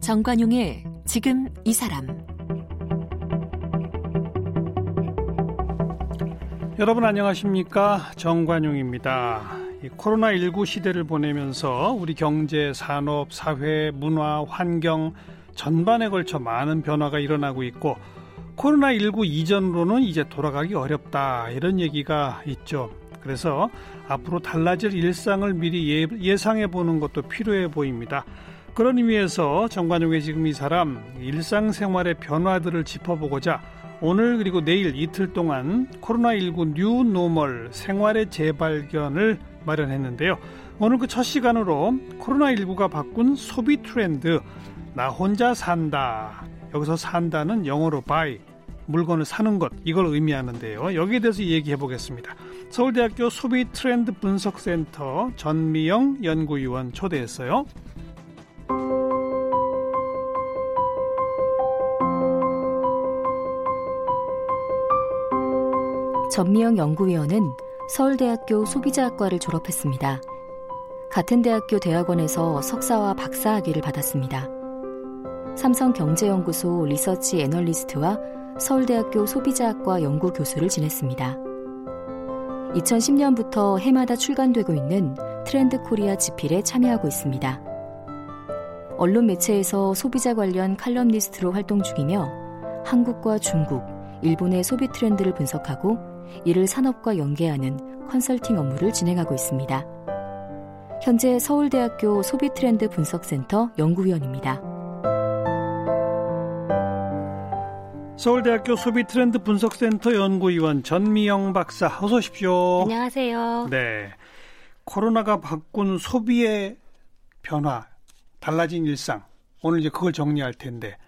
정관용의 지금 이 사람 여러분 안녕하십니까 정관용입니다. 코로나19 시대를 보내면서 우리 경제, 산업, 사회, 문화, 환경 전반에 걸쳐 많은 변화가 일어나고 있고 코로나19 이전으로는 이제 돌아가기 어렵다 이런 얘기가 있죠. 그래서 앞으로 달라질 일상을 미리 예, 예상해 보는 것도 필요해 보입니다. 그런 의미에서 정관용의 지금 이 사람 일상생활의 변화들을 짚어보고자 오늘 그리고 내일 이틀 동안 코로나19 new normal 생활의 재발견을 마련했는데요. 오늘 그 첫 시간으로 코로나19가 바꾼 소비 트렌드 나 혼자 산다. 여기서 산다는 영어로 buy 물건을 사는 것 이걸 의미하는데요. 여기에 대해서 얘기해 보겠습니다. 서울대학교 소비 트렌드 분석센터 전미영 연구위원 초대했어요. 전미영 연구위원은 서울대학교 소비자학과를 졸업했습니다. 같은 대학교 대학원에서 석사와 박사학위를 받았습니다. 삼성경제연구소 리서치 애널리스트와 서울대학교 소비자학과 연구교수를 지냈습니다. 2010년부터 해마다 출간되고 있는 트렌드 코리아 지필에 참여하고 있습니다. 언론 매체에서 소비자 관련 칼럼니스트로 활동 중이며 한국과 중국, 일본의 소비 트렌드를 분석하고 이를 산업과 연계하는 컨설팅 업무를 진행하고 있습니다. 현재 서울대학교 소비트렌드 분석센터 연구위원입니다. 서울대학교 소비 트렌드 분석센터 연구위원 전미영 박사 어서 오십시오. 안녕하세요. 네. 코로나가 바꾼 소비의 변화, 달라진 일상. 오늘 이제 그걸 정리할 텐데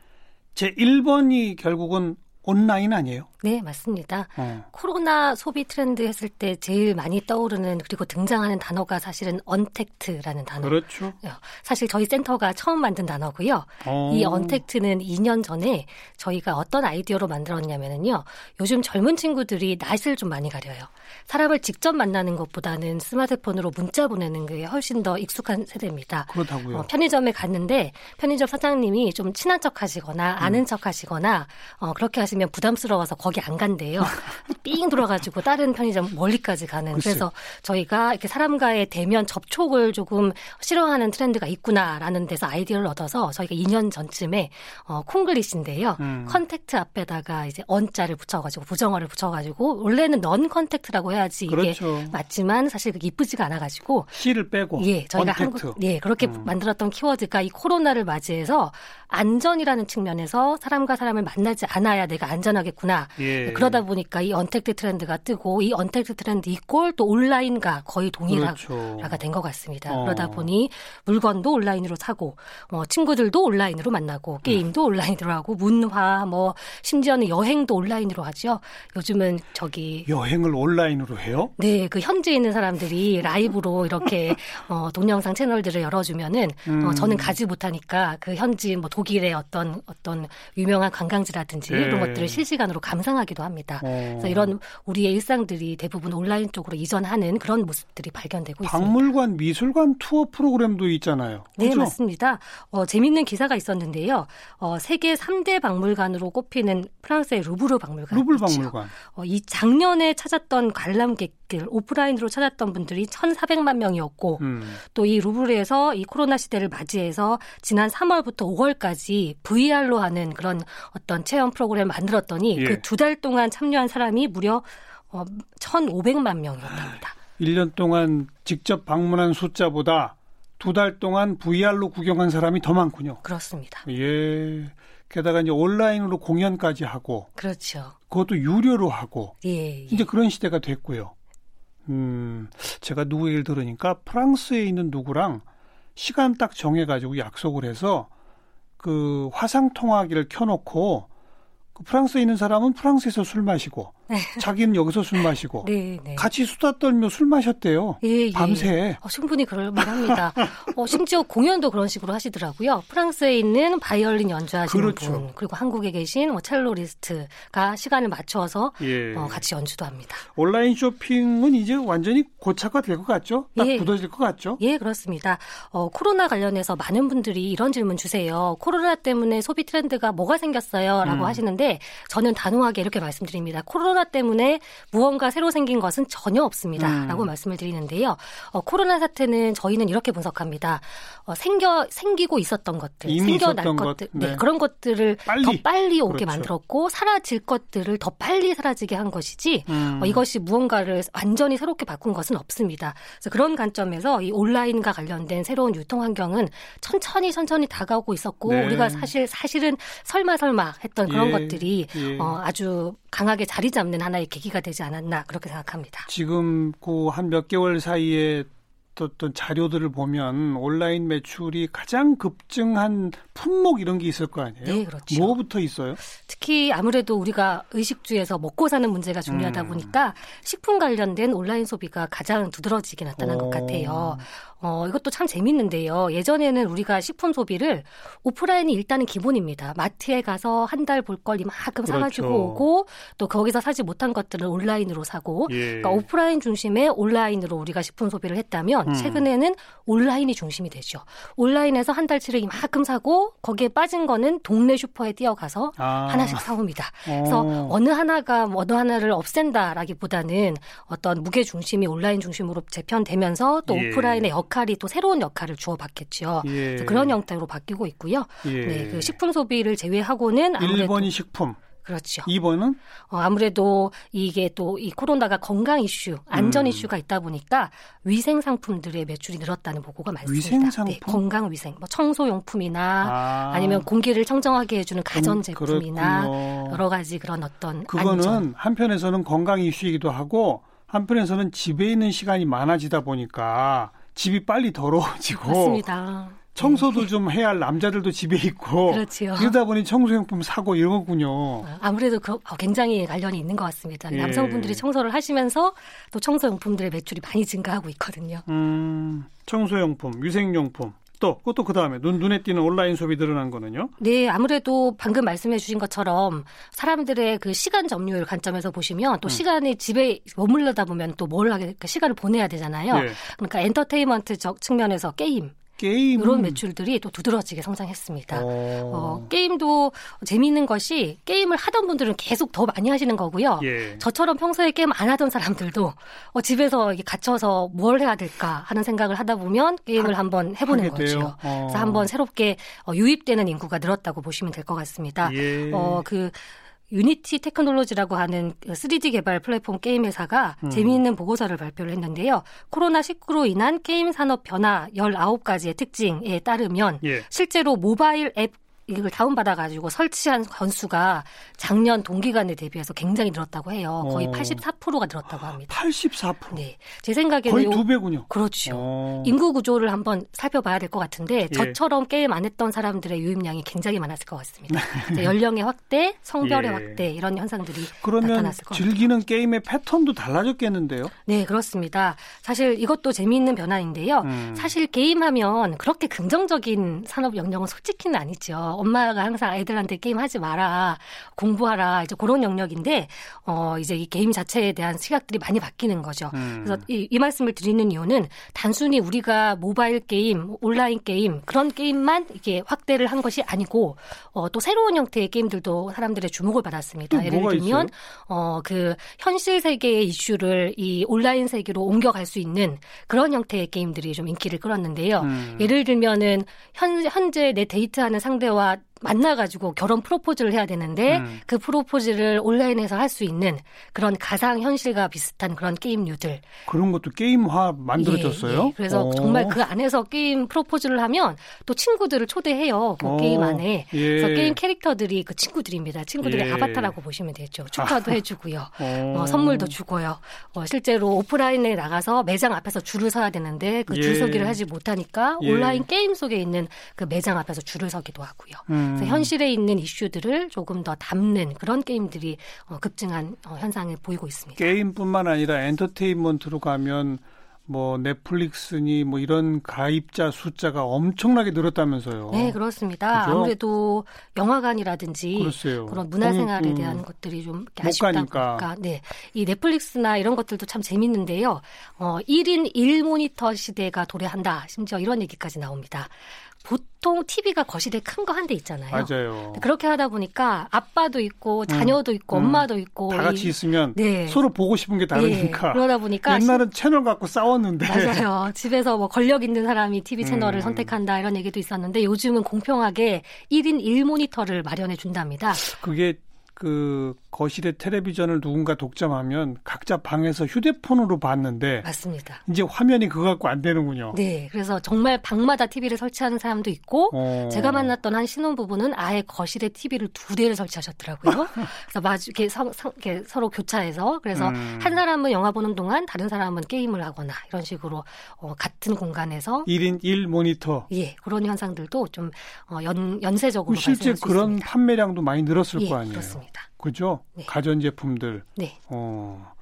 제 1번이 결국은 온라인 아니에요? 네, 맞습니다. 어. 코로나 소비 트렌드 했을 때 제일 많이 떠오르는 그리고 등장하는 단어가 사실은 언택트라는 단어. 그렇죠. 어, 사실 저희 센터가 처음 만든 단어고요. 어. 이 언택트는 2년 전에 저희가 어떤 아이디어로 만들었냐면요. 요즘 젊은 친구들이 낯을 좀 많이 가려요. 사람을 직접 만나는 것보다는 스마트폰으로 문자 보내는 게 훨씬 더 익숙한 세대입니다. 그렇다고요. 어, 편의점에 갔는데 편의점 사장님이 좀 친한 척 하시거나 아는 음. 척 하시거나 어, 그렇게 하시면 부담스러워서 거기 안 간대요. 삥 돌아가지고 다른 편의점 멀리까지 가는. 글쎄. 그래서 저희가 이렇게 사람과의 대면 접촉을 조금 싫어하는 트렌드가 있구나라는 데서 아이디어를 얻어서 저희가 2년 전쯤에 어, 콩글리시인데요. 음. contact 앞에다가 이제 un자를 붙여가지고 부정어를 붙여가지고 원래는 non-contact라고 해야지 이게 그렇죠. 맞지만 사실 그게 이쁘지가 않아가지고 C를 빼고 예 저희가 언택트라고 예 그렇게 음. 만들었던 키워드가 이 코로나를 맞이해서 안전이라는 측면에서 사람과 사람을 만나지 않아야 내가 안전하겠구나. 예. 그러다 보니까 이 언택트 트렌드가 뜨고 이 언택트 트렌드 equal 또 온라인과 거의 동일화가 그렇죠. 된것 같습니다. 어. 그러다 보니 물건도 온라인으로 사고 뭐 친구들도 온라인으로 만나고 게임도 음. 온라인으로 하고 문화 뭐 심지어는 여행도 온라인으로 하죠. 요즘은 저기 여행을 온라인으로 해요? 네, 그 현지에 있는 사람들이 라이브로 이렇게 어, 동영상 채널들을 열어주면은 어, 음. 어, 저는 가지 못하니까 그 현지 뭐 독일의 어떤 어떤 유명한 관광지라든지 네. 이런 것들을 실시간으로 감상 하기도 합니다. 어. 그래서 이런 우리의 일상들이 대부분 온라인 쪽으로 이전하는 그런 모습들이 발견되고 박물관, 있습니다. 박물관, 미술관 투어 프로그램도 있잖아요. 네, 그렇죠? 네, 맞습니다. 어, 재밌는 기사가 있었는데요. 어, 세계 3대 박물관으로 꼽히는 프랑스의 루브르 박물관. 루브르 박물관. 어, 이 작년에 찾았던 관람객 들 오프라인으로 찾았던 분들이 1,400만 명이었고 음. 또이 루브르에서 이 코로나 시대를 맞이해서 지난 3월부터 5월까지 VR로 하는 그런 어떤 체험 프로그램 만들었더니 예. 그두 달 동안 참여한 사람이 무려 어, 1,500만 명이었답니다. 1년 동안 직접 방문한 숫자보다 두 달 동안 VR로 구경한 사람이 더 많군요. 그렇습니다. 예. 게다가 이제 온라인으로 공연까지 하고. 그렇죠. 그것도 유료로 하고. 예, 예. 이제 그런 시대가 됐고요. 음, 제가 누구 얘기를 들으니까 프랑스에 있는 누구랑 시간 딱 정해가지고 약속을 해서 그 화상 통화기를 켜놓고 그 프랑스에 있는 사람은 프랑스에서 술 마시고 네. 자기는 여기서 술 마시고 네, 네. 같이 수다 떨며 술 마셨대요. 예, 예. 밤새. 어, 충분히 그럴 만합니다. 어, 심지어 공연도 그런 식으로 하시더라고요. 프랑스에 있는 바이올린 연주하시는 그렇죠. 분 그리고 한국에 계신 뭐 첼로리스트가 시간을 맞춰서 예. 어, 같이 연주도 합니다. 온라인 쇼핑은 이제 완전히 고착화 될 것 같죠? 딱 예. 굳어질 것 같죠? 예, 그렇습니다. 어, 코로나 관련해서 많은 분들이 이런 질문 주세요. 코로나 때문에 소비 트렌드가 뭐가 생겼어요? 라고 음. 하시는데 저는 단호하게 이렇게 말씀드립니다. 코로나 때문에 무언가 새로 생긴 것은 전혀 없습니다. 음. 라고 말씀을 드리는데요. 어, 코로나 사태는 저희는 이렇게 분석합니다. 어, 생겨, 생기고 있었던 것들, 생겨날 것들, 것. 네. 네. 그런 것들을 빨리. 더 빨리 오게 그렇죠. 만들었고 사라질 것들을 더 빨리 사라지게 한 것이지 음. 어, 이것이 무언가를 완전히 새롭게 바꾼 것은 없습니다. 그래서 그런 관점에서 이 온라인과 관련된 새로운 유통 환경은 천천히 천천히 다가오고 있었고 네. 우리가 사실 사실은 설마 설마 했던 그런 예. 것들이 예. 어, 아주 강하게 자리 잡는 하나의 계기가 되지 않았나 그렇게 생각합니다. 지금 그 한 몇 개월 사이에 어떤 자료들을 보면 온라인 매출이 가장 급증한 품목 이런 게 있을 거 아니에요? 네, 그렇죠. 뭐부터 있어요? 특히 아무래도 우리가 의식주에서 먹고 사는 문제가 중요하다 음. 보니까 식품 관련된 온라인 소비가 가장 두드러지게 나타난 오. 것 같아요. 어, 이것도 참 재밌는데요. 예전에는 우리가 식품 소비를 오프라인이 일단은 기본입니다. 마트에 가서 한 달 볼 걸 이만큼 그렇죠. 사가지고 오고 또 거기서 사지 못한 것들을 온라인으로 사고 예. 그러니까 오프라인 중심의 온라인으로 우리가 식품 소비를 했다면 음. 최근에는 온라인이 중심이 되죠. 온라인에서 한 달치를 이만큼 사고 거기에 빠진 거는 동네 슈퍼에 뛰어가서 아. 하나씩 사옵니다. 그래서 어. 어느 하나가 어느 하나를 없앤다라기보다는 어떤 무게 중심이 온라인 중심으로 재편되면서 또 예. 오프라인의 역 역할이 또 새로운 역할을 주어받겠죠. 예. 그런 형태로 바뀌고 있고요. 예. 네, 그 식품 소비를 제외하고는 아무래도 1번이 식품. 그렇죠. 2번은? 어, 아무래도 이게 또 이 코로나가 건강 이슈, 안전 음. 이슈가 있다 보니까 위생 상품들의 매출이 늘었다는 보고가 많습니다. 위생 상품? 네, 건강 위생, 뭐 청소 용품이나 아. 니면 공기를 청정하게 해주는 가전 음, 제품이나 음, 여러 가지 그런 어떤 그거는 안전. 한편에서는 건강 이슈이기도 하고 한편에서는 집에 있는 시간이 많아지다 보니까 집이 빨리 더러워지고 맞습니다. 청소도 네. 좀 해야 할 남자들도 집에 있고 그렇지요. 그러다 보니 청소용품 사고 이런 거군요. 아무래도 그 굉장히 관련이 있는 것 같습니다. 예. 남성분들이 청소를 하시면서 또 청소용품들의 매출이 많이 증가하고 있거든요. 음, 청소용품, 위생용품 또 그것도 그 다음에 눈 눈에 띄는 온라인 소비 늘어난 거는요? 네, 아무래도 방금 말씀해주신 것처럼 사람들의 그 시간 점유율 관점에서 보시면 또 음. 시간이 집에 머물러다 보면 또 뭘 하게 그 시간을 보내야 되잖아요. 네. 그러니까 엔터테인먼트적 측면에서 게임 게임 이런 매출들이 또 두드러지게 성장했습니다. 어, 게임도 재미있는 것이 게임을 하던 분들은 계속 더 많이 하시는 거고요. 예. 저처럼 평소에 게임 안 하던 사람들도 어, 집에서 갇혀서 뭘 해야 될까 하는 생각을 하다 보면 게임을 하, 한번 해보는 거죠. 어. 그래서 한번 새롭게 어, 유입되는 인구가 늘었다고 보시면 될 것 같습니다. 예. 어, 그 유니티 테크놀로지라고 하는 3D 그 개발 플랫폼 게임 회사가 음. 재미있는 보고서를 발표를 했는데요. 코로나19로 인한 게임 산업 변화 19가지의 특징에 따르면 예. 실제로 모바일 앱 이걸 다운받아가지고 설치한 건수가 작년 동기간에 대비해서 굉장히 늘었다고 해요. 거의 어. 84%가 늘었다고 합니다. 84%? 네. 제 생각에는. 거의 두 배군요. 그렇죠. 어. 인구 구조를 한번 살펴봐야 될 것 같은데, 예. 저처럼 게임 안 했던 사람들의 유입량이 굉장히 많았을 것 같습니다. 연령의 확대, 성별의 예. 확대, 이런 현상들이 나타났을 것 같아요. 즐기는 게임의 패턴도 달라졌겠는데요? 네, 그렇습니다. 사실 이것도 재미있는 변화인데요. 음. 사실 게임하면 그렇게 긍정적인 산업 영역은 솔직히는 아니죠. 엄마가 항상 아이들한테 게임 하지 마라, 공부하라, 이제 그런 영역인데, 어, 이제 이 게임 자체에 대한 시각들이 많이 바뀌는 거죠. 음. 그래서 이, 이 말씀을 드리는 이유는 단순히 우리가 모바일 게임, 온라인 게임, 그런 게임만 이게 확대를 한 것이 아니고, 어, 또 새로운 형태의 게임들도 사람들의 주목을 받았습니다. 예를 들면, 어, 그 현실 세계의 이슈를 이 온라인 세계로 옮겨갈 수 있는 그런 형태의 게임들이 좀 인기를 끌었는데요. 음. 예를 들면은 현, 현재 내 데이트하는 상대와 어, 만나가지고 결혼 프로포즈를 해야 되는데 음. 그 프로포즈를 온라인에서 할 수 있는 그런 가상 현실과 비슷한 그런 게임류들 그런 것도 게임화 만들어졌어요. 예, 예. 그래서 오. 정말 그 안에서 게임 프로포즈를 하면 또 친구들을 초대해요. 그 오. 게임 안에 예. 그래서 게임 캐릭터들이 그 친구들입니다. 친구들의 예. 아바타라고 보시면 되죠. 축하도 아. 해주고요. 어, 선물도 주고요. 어, 실제로 오프라인에 나가서 매장 앞에서 줄을 서야 되는데 그 예. 줄서기를 하지 못하니까 예. 온라인 게임 속에 있는 그 매장 앞에서 줄을 서기도 하고요. 음. 음. 그래서 현실에 있는 이슈들을 조금 더 담는 그런 게임들이 어, 급증한 어, 현상을 보이고 있습니다. 게임뿐만 아니라 엔터테인먼트로 가면 뭐 넷플릭스니 뭐 이런 가입자 숫자가 엄청나게 늘었다면서요. 네, 그렇습니다. 그죠? 아무래도 영화관이라든지 글쎄요. 그런 문화생활에 음, 대한 것들이 좀 아쉽다 가니까. 보니까 네. 이 넷플릭스나 이런 것들도 참 재밌는데요. 어, 1인 1모니터 시대가 도래한다. 심지어 이런 얘기까지 나옵니다. 보통 TV가 거실에 큰 거 한 대 있잖아요. 맞아요. 그렇게 하다 보니까 아빠도 있고 자녀도 음, 있고 음. 엄마도 있고 다 같이 있으면 네. 서로 보고 싶은 게 다르니까. 네. 그러다 보니까 옛날은 시... 채널 갖고 싸웠는데. 맞아요. 집에서 뭐 권력 있는 사람이 TV 채널을 음. 선택한다 이런 얘기도 있었는데 요즘은 공평하게 1인 1모니터를 마련해 준답니다. 그게 그 거실에 텔레비전을 누군가 독점하면 각자 방에서 휴대폰으로 봤는데 맞습니다. 이제 화면이 그거 갖고 안 되는군요. 네, 그래서 정말 방마다 TV를 설치하는 사람도 있고 어. 제가 만났던 한 신혼부부는 아예 거실에 TV를 두 대를 설치하셨더라고요. 그래서 마주 이렇게, 서, 이렇게 서로 교차해서 그래서 음. 한 사람은 영화 보는 동안 다른 사람은 게임을 하거나 이런 식으로 어, 같은 공간에서 1인 1 모니터 예 그런 현상들도 좀 어, 연, 연쇄적으로 실제 그런 있습니다. 판매량도 많이 늘었을 예, 거 아니에요. 그렇습니다. 그죠? 네. 가전제품들. 네. 어,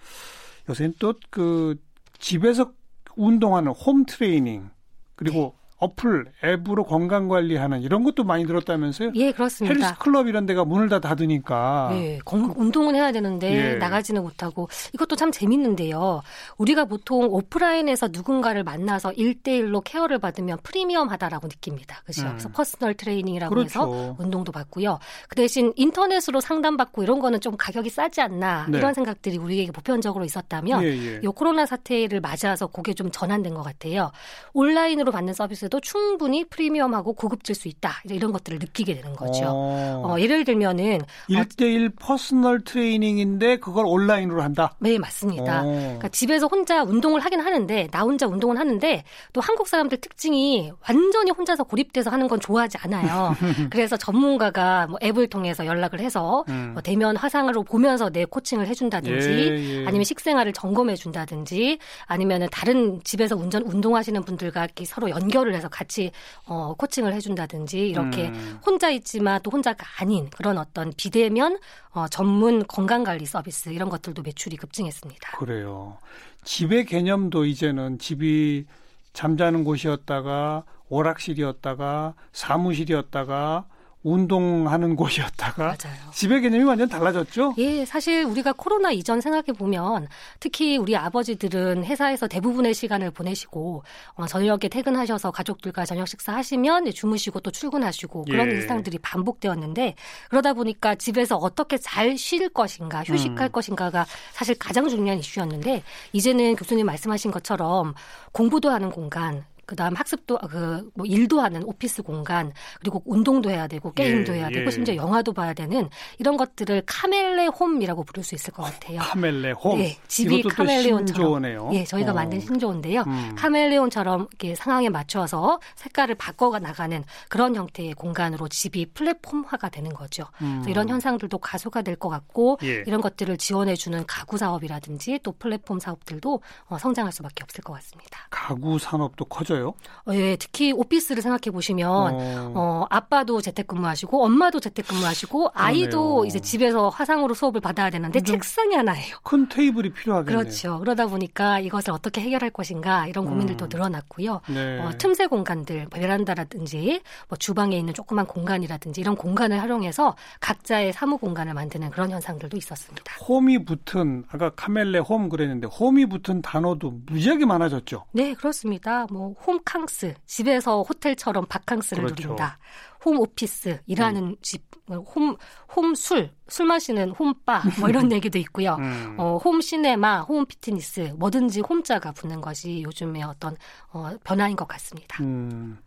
요새는 또 그 집에서 운동하는 홈 트레이닝 그리고 어플, 앱으로 건강 관리하는 이런 것도 많이 늘었다면서요? 예, 그렇습니다. 헬스 클럽 이런 데가 문을 다 닫으니까. 예, 건, 운동은 해야 되는데 예. 나가지는 못하고 이것도 참 재밌는데요. 우리가 보통 오프라인에서 누군가를 만나서 1대1로 care를 받으면 프리미엄하다라고 느낍니다. 그렇죠? 음. 그래서 personal training이라고 그렇죠. 해서 운동도 받고요. 그 대신 인터넷으로 상담받고 이런 거는 좀 가격이 싸지 않나 네. 이런 생각들이 우리에게 보편적으로 있었다면 예, 예. 이 코로나 사태를 맞아서 그게 좀 전환된 것 같아요. 온라인으로 받는 서비스 때도 충분히 프리미엄하고 고급질 수 있다. 이런 것들을 느끼게 되는 거죠. 어, 어 예를 들면은 1대1 어, personal training인데 그걸 온라인으로 한다? 네, 맞습니다. 그러니까 집에서 혼자 운동을 하긴 하는데 나 혼자 운동을 하는데 또 한국 사람들 특징이 완전히 혼자서 고립돼서 하는 건 좋아하지 않아요. 그래서 전문가가 뭐 앱을 통해서 연락을 해서 음. 뭐 대면 화상으로 보면서 내 coaching을 해준다든지 예, 예. 아니면 식생활을 점검해 준다든지 아니면은 다른 집에서 운전 운동하시는 분들과 이렇게 서로 연결을 해서 같이 어, 코칭을 해준다든지 이렇게 음. 혼자 있지만 또 혼자가 아닌 그런 어떤 비대면 어, 전문 건강관리 서비스 이런 것들도 매출이 급증했습니다. 그래요. 집의 개념도 이제는 집이 잠자는 곳이었다가 오락실이었다가 사무실이었다가 운동하는 곳이었다가 맞아요. 집의 개념이 완전 달라졌죠? 예, 사실 우리가 코로나 이전 생각해 보면 특히 우리 아버지들은 회사에서 대부분의 시간을 보내시고 어, 저녁에 퇴근하셔서 가족들과 저녁 식사하시면 주무시고 또 출근하시고 그런 예. 일상들이 반복되었는데 그러다 보니까 집에서 어떻게 잘 쉴 것인가, 휴식할 음. 것인가가 사실 가장 중요한 이슈였는데 이제는 교수님 말씀하신 것처럼 공부도 하는 공간, 그다음 학습도 그 뭐 일도 하는 오피스 공간 그리고 운동도 해야 되고 게임도 예, 해야 되고 예. 심지어 영화도 봐야 되는 이런 것들을 카멜레 홈이라고 부를 수 있을 것 같아요. 카멜레 홈. 네, 집이 카멜레온처럼. 예, 저희가 어. 만든 신조어인데요. 음. 카멜레온처럼 이렇게 상황에 맞춰서 색깔을 바꿔 나가는 그런 형태의 공간으로 집이 플랫폼화가 되는 거죠. 음. 이런 현상들도 가소가 될 것 같고 예. 이런 것들을 지원해 주는 가구 사업이라든지 또 플랫폼 사업들도 어, 성장할 수밖에 없을 것 같습니다. 가구 산업도 커져요. 있어요? 어, 예, 특히 오피스를 생각해 보시면 어. 어. 아빠도 재택근무하시고 엄마도 재택근무하시고 아이도 그러네요. 이제 집에서 화상으로 수업을 받아야 되는데 책상이 하나예요. 큰 테이블이 필요하겠네요. 그렇죠. 그러다 보니까 이것을 어떻게 해결할 것인가 이런 고민들도 음. 늘어났고요. 네. 어, 틈새 공간들, 베란다라든지 뭐 주방에 있는 조그만 공간이라든지 이런 공간을 활용해서 각자의 사무 공간을 만드는 그런 현상들도 있었습니다. 홈이 붙은 아까 카멜레 홈 그랬는데 홈이 붙은 단어도 무지하게 많아졌죠. 네, 그렇습니다. 뭐 홈캉스, 집에서 호텔처럼 바캉스를 그렇죠. 누린다. 홈오피스, 일하는 음. 집, 홈, 홈술, 술 마시는 홈바, 뭐 이런 얘기도 있고요. 음. 어, 홈시네마, 홈피트니스, 뭐든지 홈자가 붙는 것이 요즘의 어떤 어, 변화인 것 같습니다. 음.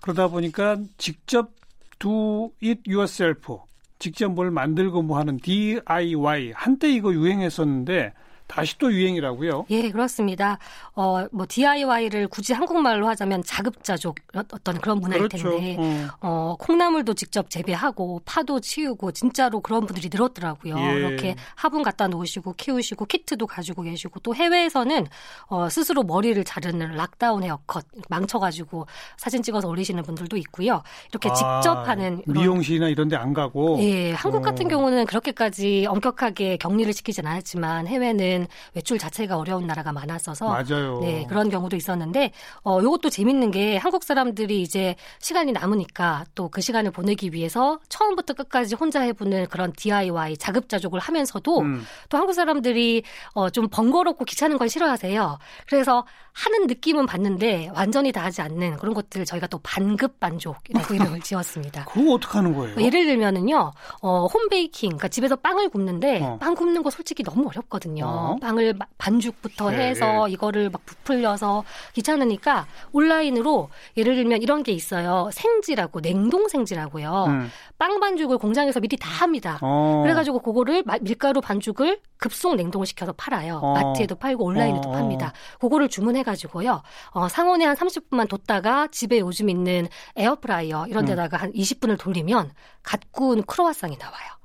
그러다 보니까 직접 do it yourself, 직접 뭘 만들고 뭐 하는 DIY, 한때 이거 유행했었는데 다시 또 유행이라고요? 예, 그렇습니다. 어, 뭐 DIY를 굳이 한국말로 하자면 자급자족 어떤 그런 문화일 그렇죠. 텐데 어. 어. 콩나물도 직접 재배하고 파도 치우고 진짜로 그런 분들이 늘었더라고요. 예. 이렇게 화분 갖다 놓으시고 키우시고 키트도 가지고 계시고 또 해외에서는 어, 스스로 머리를 자르는 락다운 헤어컷 망쳐가지고 사진 찍어서 올리시는 분들도 있고요. 이렇게 아, 직접 하는 미용실이나 이런 데 안 가고 예, 한국 같은 어. 경우는 그렇게까지 엄격하게 격리를 시키진 않았지만 해외는 사실은 외출 자체가 어려운 나라가 많았어서 맞아요. 네, 그런 경우도 있었는데 어 요것도 재밌는 게 한국 사람들이 이제 시간이 남으니까 또 그 시간을 보내기 위해서 처음부터 끝까지 혼자 해보는 그런 DIY 자급자족을 하면서도 음. 또 한국 사람들이 어 좀 번거롭고 귀찮은 걸 싫어하세요. 그래서 하는 느낌은 받는데 완전히 다 하지 않는 그런 것들 저희가 또 반급 반족이라고 이름을 지었습니다. 그거 어떻게 하는 거예요? 예를 들면은요, 어, 홈베이킹, 그러니까 집에서 빵을 굽는데 어. 빵 굽는 거 솔직히 너무 어렵거든요. 어. 빵을 반죽부터 네, 해서 네. 이거를 막 부풀려서 귀찮으니까 온라인으로 예를 들면 이런 게 있어요. 생지라고 냉동 생지라고요. 음. 빵 반죽을 공장에서 미리 다 합니다. 어. 그래가지고 그거를 밀가루 반죽을 급속 냉동을 시켜서 팔아요. 어. 마트에도 팔고 온라인에도 어. 팝니다. 그거를 주문해가지고요. 어, 상온에 한 30분만 뒀다가 집에 요즘 있는 에어프라이어 이런 음. 데다가 음. 한 20분을 돌리면 갓 구운 크로와상이 나와요.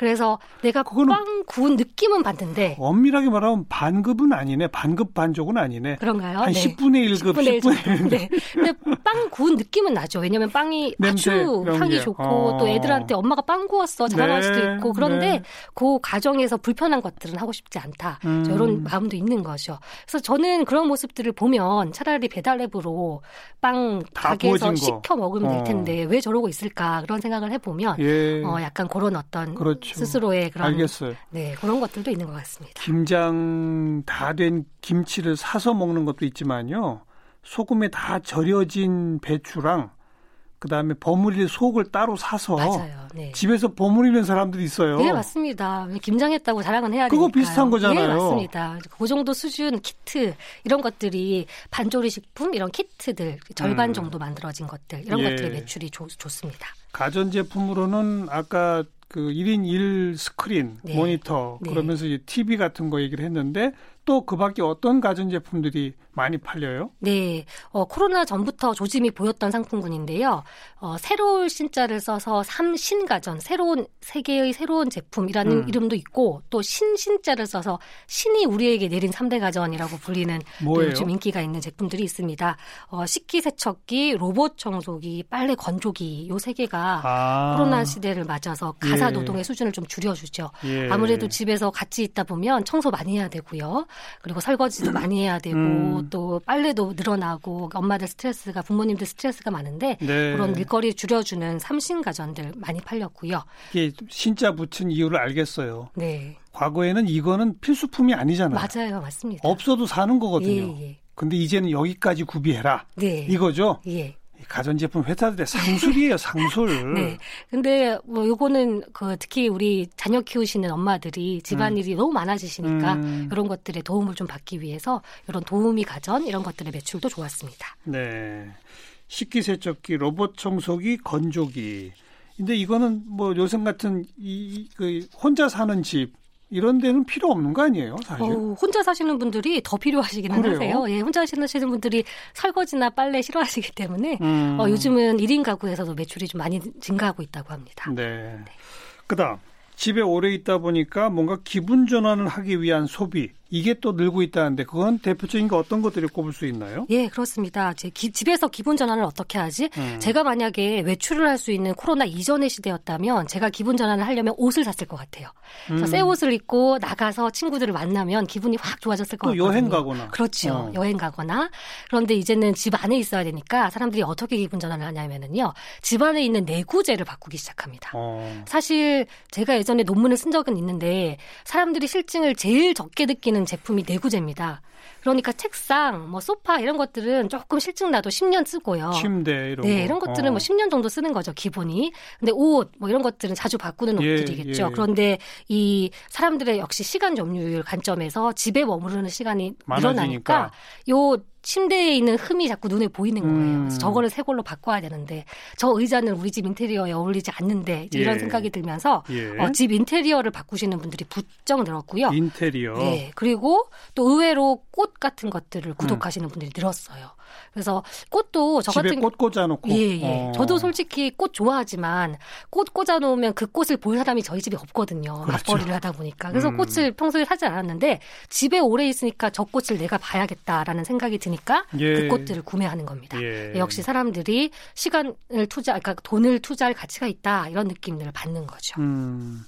그래서 내가 빵 구운 느낌은 받는데 엄밀하게 말하면 반급은 아니네. 반급 반족은 아니네. 그런가요? 한 네. 10분의 1급, 10분의 1. 네. 근데 빵 구운 느낌은 나죠. 왜냐면 빵이 냄새, 아주 향이 좋고 어. 또 애들한테 엄마가 빵 구웠어 자랑할 네. 수도 있고 그런데 네. 그 과정에서 불편한 것들은 하고 싶지 않다. 음. 이런 마음도 있는 거죠. 그래서 저는 그런 모습들을 보면 차라리 배달앱으로 빵 가게에서 시켜 먹으면 어. 될 텐데 왜 저러고 있을까 그런 생각을 해보면 예. 어, 약간 그런 어떤 그렇죠. 그렇죠. 스스로의 그런 알겠어요. 네 그런 것들도 있는 것 같습니다. 김장 다 된 김치를 사서 먹는 것도 있지만요. 소금에 다 절여진 배추랑 그다음에 버무릴 속을 따로 사서 맞아요. 네. 집에서 버무리는 사람들이 있어요. 네, 맞습니다. 김장했다고 자랑은 해야 되니까. 그거 비슷한 거잖아요. 네, 맞습니다. 그 정도 수준 키트 이런 것들이 반조리 식품 이런 키트들 절반 음. 정도 만들어진 것들 이런 예. 것들의 매출이 좋, 좋습니다. 가전 제품으로는 아까 그 1인 1 스크린, 네. 모니터 네. 그러면서 이제 TV 같은 거 얘기를 했는데 또 그 밖에 어떤 가전제품들이 많이 팔려요? 네. 어, 코로나 전부터 조짐이 보였던 상품군인데요. 어, 새로운 신자를 써서 삼신가전, 새로운 세계의 새로운 제품이라는 음. 이름도 있고 또 신신자를 써서 신이 우리에게 내린 3대 가전이라고 불리는 요즘 인기가 있는 제품들이 있습니다. 어, 식기세척기, 로봇 청소기, 빨래 건조기 요 세 개가 아. 코로나 시대를 맞아서 가사 예. 노동의 수준을 좀 줄여주죠. 예. 아무래도 집에서 같이 있다 보면 청소 많이 해야 되고요. 그리고 설거지도 많이 해야 되고 음. 또 빨래도 늘어나고 엄마들 스트레스가 부모님들 스트레스가 많은데 네. 그런 일거리 줄여주는 삼신 가전들 많이 팔렸고요. 이게 신자 붙인 이유를 알겠어요. 네. 과거에는 이거는 필수품이 아니잖아요. 맞아요, 맞습니다. 없어도 사는 거거든요. 예, 예. 근데 이제는 여기까지 구비해라. 네. 이거죠? 예. 가전제품 회사들의 상술이에요, 상술. 네. 근데 뭐 요거는 그 특히 우리 자녀 키우시는 엄마들이 집안일이 음. 너무 많아지시니까 음. 이런 것들에 도움을 좀 받기 위해서 이런 도우미 가전 이런 것들의 매출도 좋았습니다. 네. 식기세척기, 로봇 청소기, 건조기. 근데 이거는 뭐 요즘 같은 이, 그 혼자 사는 집 이런 데는 필요 없는 거 아니에요, 사실? 어, 혼자 사시는 분들이 더 필요하시기는 그래요? 하세요. 예, 혼자 사시는 분들이 설거지나 빨래 싫어하시기 때문에 음. 어, 요즘은 1인 가구에서도 매출이 좀 많이 증가하고 있다고 합니다. 네. 네. 그다음 집에 오래 있다 보니까 뭔가 기분 전환을 하기 위한 소비 이게 또 늘고 있다는데 그건 대표적인 게 어떤 것들이 꼽을 수 있나요? 예, 그렇습니다. 제 기, 집에서 기분 전환을 어떻게 하지? 음. 제가 만약에 외출을 할 수 있는 코로나 이전의 시대였다면 제가 기분 전환을 하려면 옷을 샀을 것 같아요. 음. 새 옷을 입고 나가서 친구들을 만나면 기분이 확 좋아졌을 것 같아요. 여행 가거나. 그렇죠. 어. 여행 가거나. 그런데 이제는 집 안에 있어야 되니까 사람들이 어떻게 기분 전환을 하냐면은요. 집 안에 있는 내구재를 바꾸기 시작합니다. 어. 사실 제가 예전에 논문을 쓴 적은 있는데 사람들이 실증을 제일 적게 느끼는 있는 제품이 내구재입니다. 그러니까 책상, 뭐 소파 이런 것들은 조금 실증 나도 10년 쓰고요. 침대 이런 네, 거. 이런 것들은 어. 뭐 10년 정도 쓰는 거죠, 기본이. 근데 옷, 뭐 이런 것들은 자주 바꾸는 예, 옷들이겠죠. 예. 그런데 이 사람들의 역시 시간 점유율 관점에서 집에 머무르는 시간이 많아지니까. 늘어나니까 요 침대에 있는 흠이 자꾸 눈에 보이는 거예요. 음. 그래서 저거를 새 걸로 바꿔야 되는데 저 의자는 우리 집 인테리어에 어울리지 않는데 예. 이런 생각이 들면서 예. 어, 집 인테리어를 바꾸시는 분들이 부쩍 늘었고요. 인테리어. 네. 그리고 또 의외로 꽃 같은 것들을 구독하시는 음. 분들이 늘었어요. 그래서 꽃도 저 집에 같은 꽃 꽂아놓고 예, 예. 어. 저도 솔직히 꽃 좋아하지만 꽃 꽂아놓으면 그 꽃을 볼 사람이 저희 집에 없거든요. 그렇죠. 맞벌이를 하다 보니까 그래서 음. 꽃을 평소에 사지 않았는데 집에 오래 있으니까 저 꽃을 내가 봐야겠다라는 생각이 드니까 예. 그 꽃들을 구매하는 겁니다. 예. 역시 사람들이 시간을 투자, 그러니까 돈을 투자할 가치가 있다 이런 느낌들을 받는 거죠. 음.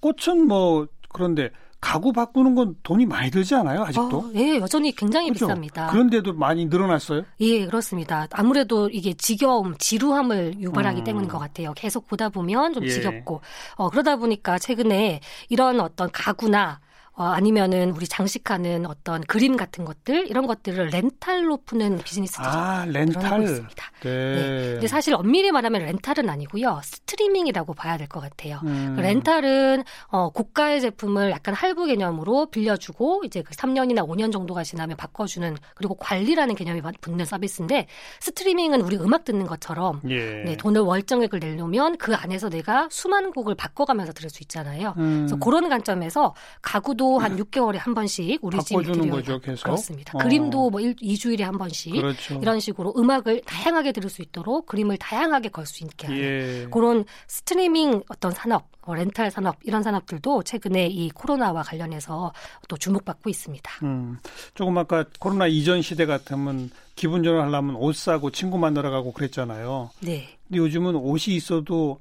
꽃은 뭐 그런데 가구 바꾸는 건 돈이 많이 들지 않아요? 아직도? 어, 예, 여전히 굉장히 그렇죠? 비쌉니다. 그런데도 많이 늘어났어요? 예, 그렇습니다. 아무래도 이게 지겨움, 지루함을 유발하기 음. 때문인 것 같아요. 계속 보다 보면 좀 예. 지겹고 어, 그러다 보니까 최근에 이런 어떤 가구나 어, 아니면은 우리 장식하는 어떤 그림 같은 것들 이런 것들을 렌탈로 푸는 비즈니스도 아, 렌탈 있습니다. 네. 네. 근데 사실 엄밀히 말하면 렌탈은 아니고요. 스트리밍이라고 봐야 될 것 같아요. 음. 그 렌탈은 어, 고가의 제품을 약간 할부 개념으로 빌려주고 이제 그 3년이나 5년 정도가 지나면 바꿔주는 그리고 관리라는 개념이 붙는 서비스인데 스트리밍은 우리 음악 듣는 것처럼 예. 네, 돈을 월정액을 내려면 그 안에서 내가 수많은 곡을 바꿔가면서 들을 수 있잖아요. 음. 그래서 그런 관점에서 가구도 그림도 한 6개월에 한 번씩 우리 집 바꿔주는 거죠, 계속. 그렇습니다. 어. 그림도 뭐 1, 2주일에 한 번씩 그렇죠. 이런 식으로 음악을 다양하게 들을 수 있도록 그림을 다양하게 걸 수 있게 하는 예. 그런 스트리밍 어떤 산업 어, 렌탈 산업 이런 산업들도 최근에 이 코로나와 관련해서 또 주목받고 있습니다. 음, 조금 아까 코로나 이전 시대 같으면 기분 전환하려면 옷 사고 친구 만나러 가고 그랬잖아요. 네. 근데 요즘은 옷이 있어도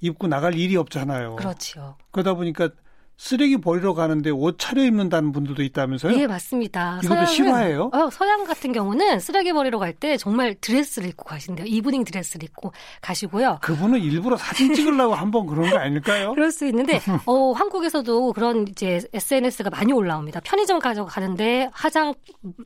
입고 나갈 일이 없잖아요. 그렇죠. 그러다 보니까 쓰레기 버리러 가는데 옷 차려입는다는 분들도 있다면서요? 네, 맞습니다. 이것도 실화예요? 어, 서양 같은 경우는 쓰레기 버리러 갈 때 정말 드레스를 입고 가신대요. 이브닝 드레스를 입고 가시고요. 그분은 일부러 사진 찍으려고 한번 그런 거 아닐까요? 그럴 수 있는데 어, 한국에서도 그런 이제 SNS가 많이 올라옵니다. 편의점 가져가는데 화장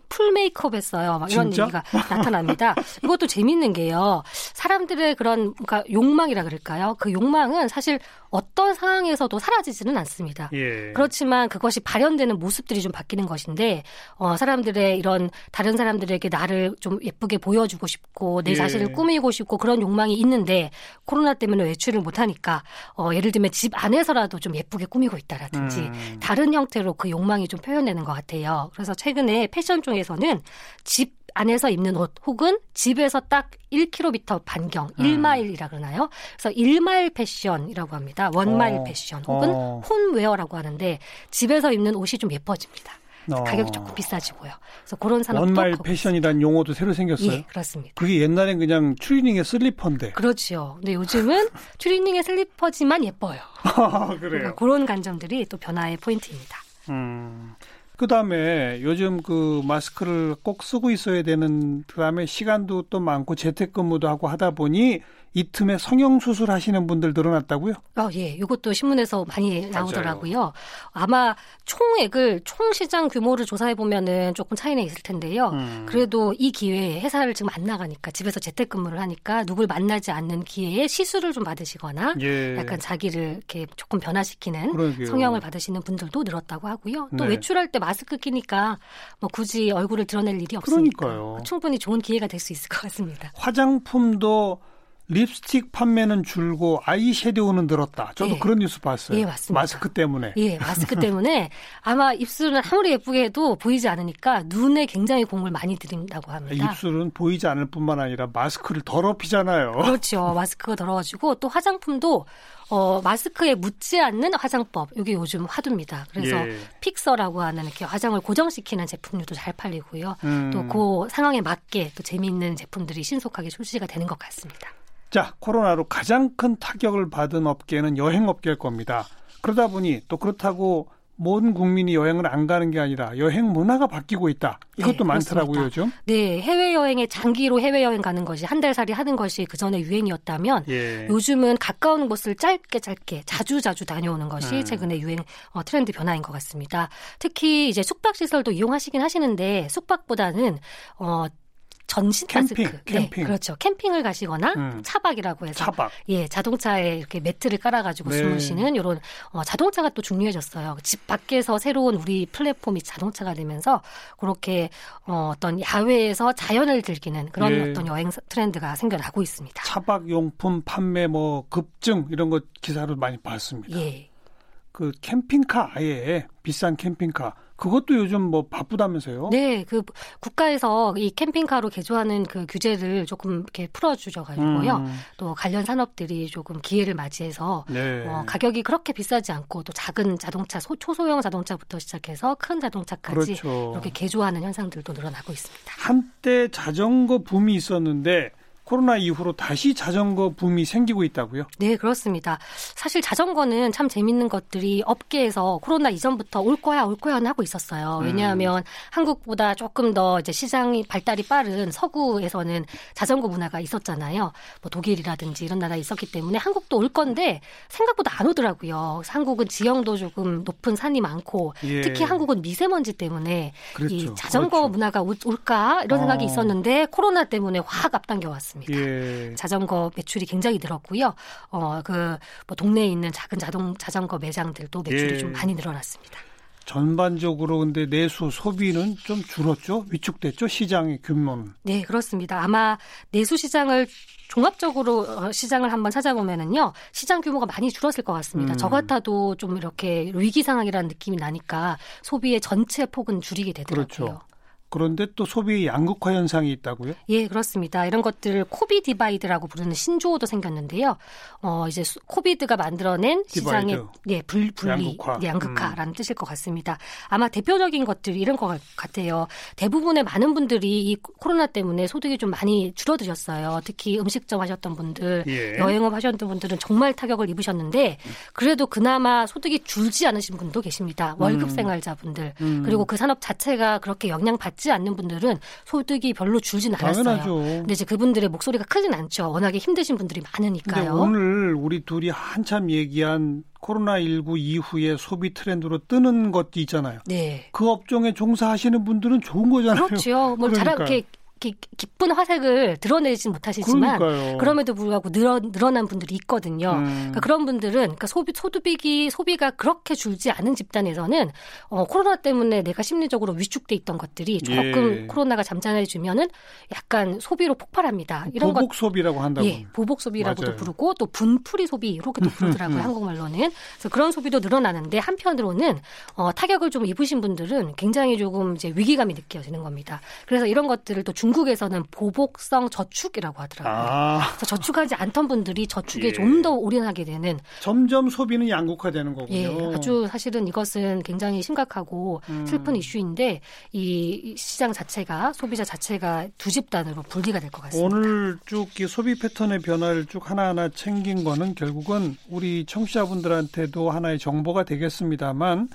풀 메이크업 했어요. 막 이런 진짜? 얘기가 나타납니다. 이것도 재밌는 게요. 사람들의 그런 그러니까 욕망이라 그럴까요? 그 욕망은 사실 어떤 상황에서도 사라지지는 않습니다. 예. 그렇지만 그것이 발현되는 모습들이 좀 바뀌는 것인데 어, 사람들의 이런 다른 사람들에게 나를 좀 예쁘게 보여주고 싶고 내 예. 자신을 꾸미고 싶고 그런 욕망이 있는데 코로나 때문에 외출을 못하니까 어, 예를 들면 집 안에서라도 좀 예쁘게 꾸미고 있다라든지 음. 다른 형태로 그 욕망이 좀 표현되는 것 같아요. 그래서 최근에 패션 쪽에서는 집 안에서 입는 옷 혹은 집에서 딱 1km 반경, 음. 1마일이라 그러나요? 그래서 1마일 패션이라고 합니다. one mile 어. 패션 혹은 어. 홈웨어라고 하는데 집에서 입는 옷이 좀 예뻐집니다. 어. 가격이 조금 비싸지고요. 그래서 그런 산업도 원마일 패션이라는 용어도 새로 생겼어요. 예, 그렇습니다. 그게 옛날엔 그냥 추리닝에 슬리퍼인데. 그렇죠. 근데 요즘은 추리닝의 슬리퍼지만 예뻐요. 아, 그래요. 그러니까 그런 관점들이 또 변화의 포인트입니다. 음. 그 다음에 요즘 그 마스크를 꼭 쓰고 있어야 되는 그 다음에 시간도 또 많고 재택근무도 하고 하다 보니 이 틈에 성형 수술 하시는 분들 늘어났다고요? 아, 예. 이것도 신문에서 많이 나오더라고요. 맞아요. 아마 총액을 총 시장 규모를 조사해 보면은 조금 차이는 있을 텐데요. 음. 그래도 이 기회에 회사를 지금 안 나가니까 집에서 재택근무를 하니까 누굴 만나지 않는 기회에 시술을 좀 받으시거나 예. 약간 자기를 이렇게 조금 변화시키는 그러게요. 성형을 받으시는 분들도 늘었다고 하고요. 또 네. 외출할 때 마스크 끼니까 뭐 굳이 얼굴을 드러낼 일이 없으니까 그러니까요. 충분히 좋은 기회가 될 수 있을 것 같습니다. 화장품도 립스틱 판매는 줄고 아이섀도우는 늘었다. 저도 예. 그런 뉴스 봤어요. 예, 맞습니다. 마스크 때문에. 예, 마스크 때문에 아마 입술은 아무리 예쁘게 해도 보이지 않으니까 눈에 굉장히 공을 많이 들인다고 합니다. 입술은 보이지 않을 뿐만 아니라 마스크를 더럽히잖아요. 그렇죠. 마스크가 더러워지고 또 화장품도 어, 마스크에 묻지 않는 화장법. 이게 요즘 화두입니다. 그래서 예. 픽서라고 하는 이렇게 화장을 고정시키는 제품들도 잘 팔리고요. 음. 또그 상황에 맞게 또 재미있는 제품들이 신속하게 출시가 되는 것 같습니다. 자, 코로나로 가장 큰 타격을 받은 업계는 여행업계일 겁니다. 그러다 보니 또 그렇다고 모든 국민이 여행을 안 가는 게 아니라 여행 문화가 바뀌고 있다. 이것도 네, 많더라고요, 요즘. 네, 해외 여행에 장기로 해외 여행 가는 것이 한 달 살이 하는 것이 그 전에 유행이었다면 예. 요즘은 가까운 곳을 짧게 짧게 자주 자주 다녀오는 것이 음. 최근에 유행 어, 트렌드 변화인 것 같습니다. 특히 이제 숙박 시설도 이용하시긴 하시는데 숙박보다는 어 전신 캠핑, 마스크. 캠핑. 네, 그렇죠. 캠핑을 가시거나 음. 차박이라고 해서 차박. 예, 자동차에 이렇게 매트를 깔아 가지고 네. 주무시는 이런 어, 자동차가 또 중요해졌어요. 집 밖에서 새로운 우리 플랫폼이 자동차가 되면서 그렇게 어, 어떤 야외에서 자연을 즐기는 그런 예. 어떤 여행 트렌드가 생겨나고 있습니다. 차박 용품 판매 뭐 급증 이런 거 기사를 많이 봤습니다. 예. 그 캠핑카 아예 비싼 캠핑카 그것도 요즘 뭐 바쁘다면서요? 네, 그 국가에서 이 캠핑카로 개조하는 그 규제를 조금 이렇게 풀어주셔가지고요. 음, 또 관련 산업들이 조금 기회를 맞이해서 네. 어, 가격이 그렇게 비싸지 않고 또 작은 자동차, 소, 초소형 자동차부터 시작해서 큰 자동차까지 그렇죠. 이렇게 개조하는 현상들도 늘어나고 있습니다. 한때 자전거 붐이 있었는데 코로나 이후로 다시 자전거 붐이 생기고 있다고요? 네, 그렇습니다. 사실 자전거는 참 재밌는 것들이 업계에서 코로나 이전부터 올 거야, 올 거야 하고 있었어요. 음. 왜냐하면 한국보다 조금 더 이제 시장이 발달이 빠른 서구에서는 자전거 문화가 있었잖아요. 뭐 독일이라든지 이런 나라에 있었기 때문에 한국도 올 건데 생각보다 안 오더라고요. 한국은 지형도 조금 높은 산이 많고 예. 특히 한국은 미세먼지 때문에 그렇죠. 이 자전거 그렇죠. 문화가 올- 올까 이런 생각이 어. 있었는데 코로나 때문에 확 앞당겨 왔습니다. 예. 자전거 매출이 굉장히 늘었고요. 어, 그, 뭐, 동네에 있는 작은 자동, 자전거 매장들도 매출이 예. 좀 많이 늘어났습니다. 전반적으로 근데 내수 소비는 좀 줄었죠? 위축됐죠? 시장의 규모는. 네, 그렇습니다. 아마 내수 시장을 종합적으로 어, 시장을 한번 찾아보면은요, 시장 규모가 많이 줄었을 것 같습니다. 음. 저 같아도 좀 이렇게 위기 상황이라는 느낌이 나니까 소비의 전체 폭은 줄이게 되더라고요. 그렇죠. 그런데 또 소비의 양극화 현상이 있다고요? 예, 그렇습니다. 이런 것들을 COVID divide라고 부르는 신조어도 생겼는데요. 어, 이제 수- COVID가 만들어낸 시장의 divide. 예, 불, 분리, 양극화. 음. 양극화라는 뜻일 것 같습니다. 아마 대표적인 것들이 이런 것 같아요. 대부분의 많은 분들이 이 코로나 때문에 소득이 좀 많이 줄어드셨어요. 특히 음식점 하셨던 분들, 예. 여행업 하셨던 분들은 정말 타격을 입으셨는데 그래도 그나마 소득이 줄지 않으신 분도 계십니다. 월급 생활자분들 음. 그리고 그 산업 자체가 그렇게 영향받지 않는 분들은 소득이 별로 줄진 않았어요. 당연하죠. 근데 이제 그분들의 목소리가 크진 않죠. 워낙에 힘드신 분들이 많으니까요. 오늘 우리 둘이 한참 얘기한 코로나19 이후에 소비 트렌드로 뜨는 것도 있잖아요. 네. 그 업종에 종사하시는 분들은 좋은 거잖아요. 그렇죠. 뭐 잘, 그러니까. 이렇게 기- 기쁜 화색을 드러내진 못하시지만 그러니까요. 그럼에도 불구하고 늘어, 늘어난 분들이 있거든요. 음. 그러니까 그런 분들은 그러니까 소비 소득이 소비가 그렇게 줄지 않은 집단에서는 어, 코로나 때문에 내가 심리적으로 위축돼 있던 것들이 조금 예. 코로나가 잠잠해지면은 약간 소비로 폭발합니다. 이런 것 보복 소비라고 한다고. 예, 보복 소비라고도 맞아요. 부르고 또 분풀이 소비 이렇게도 부르더라고요 한국말로는. 그래서 그런 소비도 늘어나는데 한편으로는 어, 타격을 좀 입으신 분들은 굉장히 조금 이제 위기감이 느껴지는 겁니다. 그래서 이런 것들을 또 중 국에서는 보복성 저축이라고 하더라고요. 아, 그래서 저축하지 않던 분들이 저축에 예. 좀더 올인하게 되는 점점 소비는 양극화되는 거군요. 예, 아주 사실은 이것은 굉장히 심각하고 음. 슬픈 이슈인데 이 시장 자체가 소비자 자체가 두 집단으로 분리가 될 것 같습니다. 오늘 쭉이 소비 패턴의 변화를 쭉 하나하나 챙긴 거는 결국은 우리 청취자분들한테도 하나의 정보가 되겠습니다만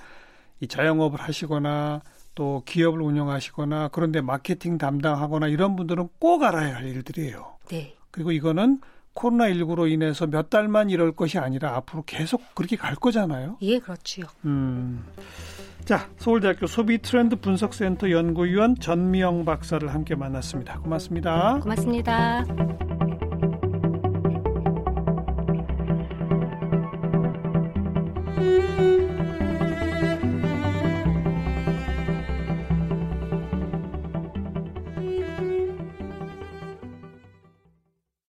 이 자영업을 하시거나 또 기업을 운영하시거나 그런데 마케팅 담당하거나 이런 분들은 꼭 알아야 할 일들이에요. 네. 그리고 이거는 코로나19로 인해서 몇 달만 이럴 것이 아니라 앞으로 계속 그렇게 갈 거잖아요. 예, 그렇지요. 음. 자, 서울대학교 소비 트렌드 분석센터 연구위원 전미영 박사를 함께 만났습니다. 고맙습니다. 고맙습니다.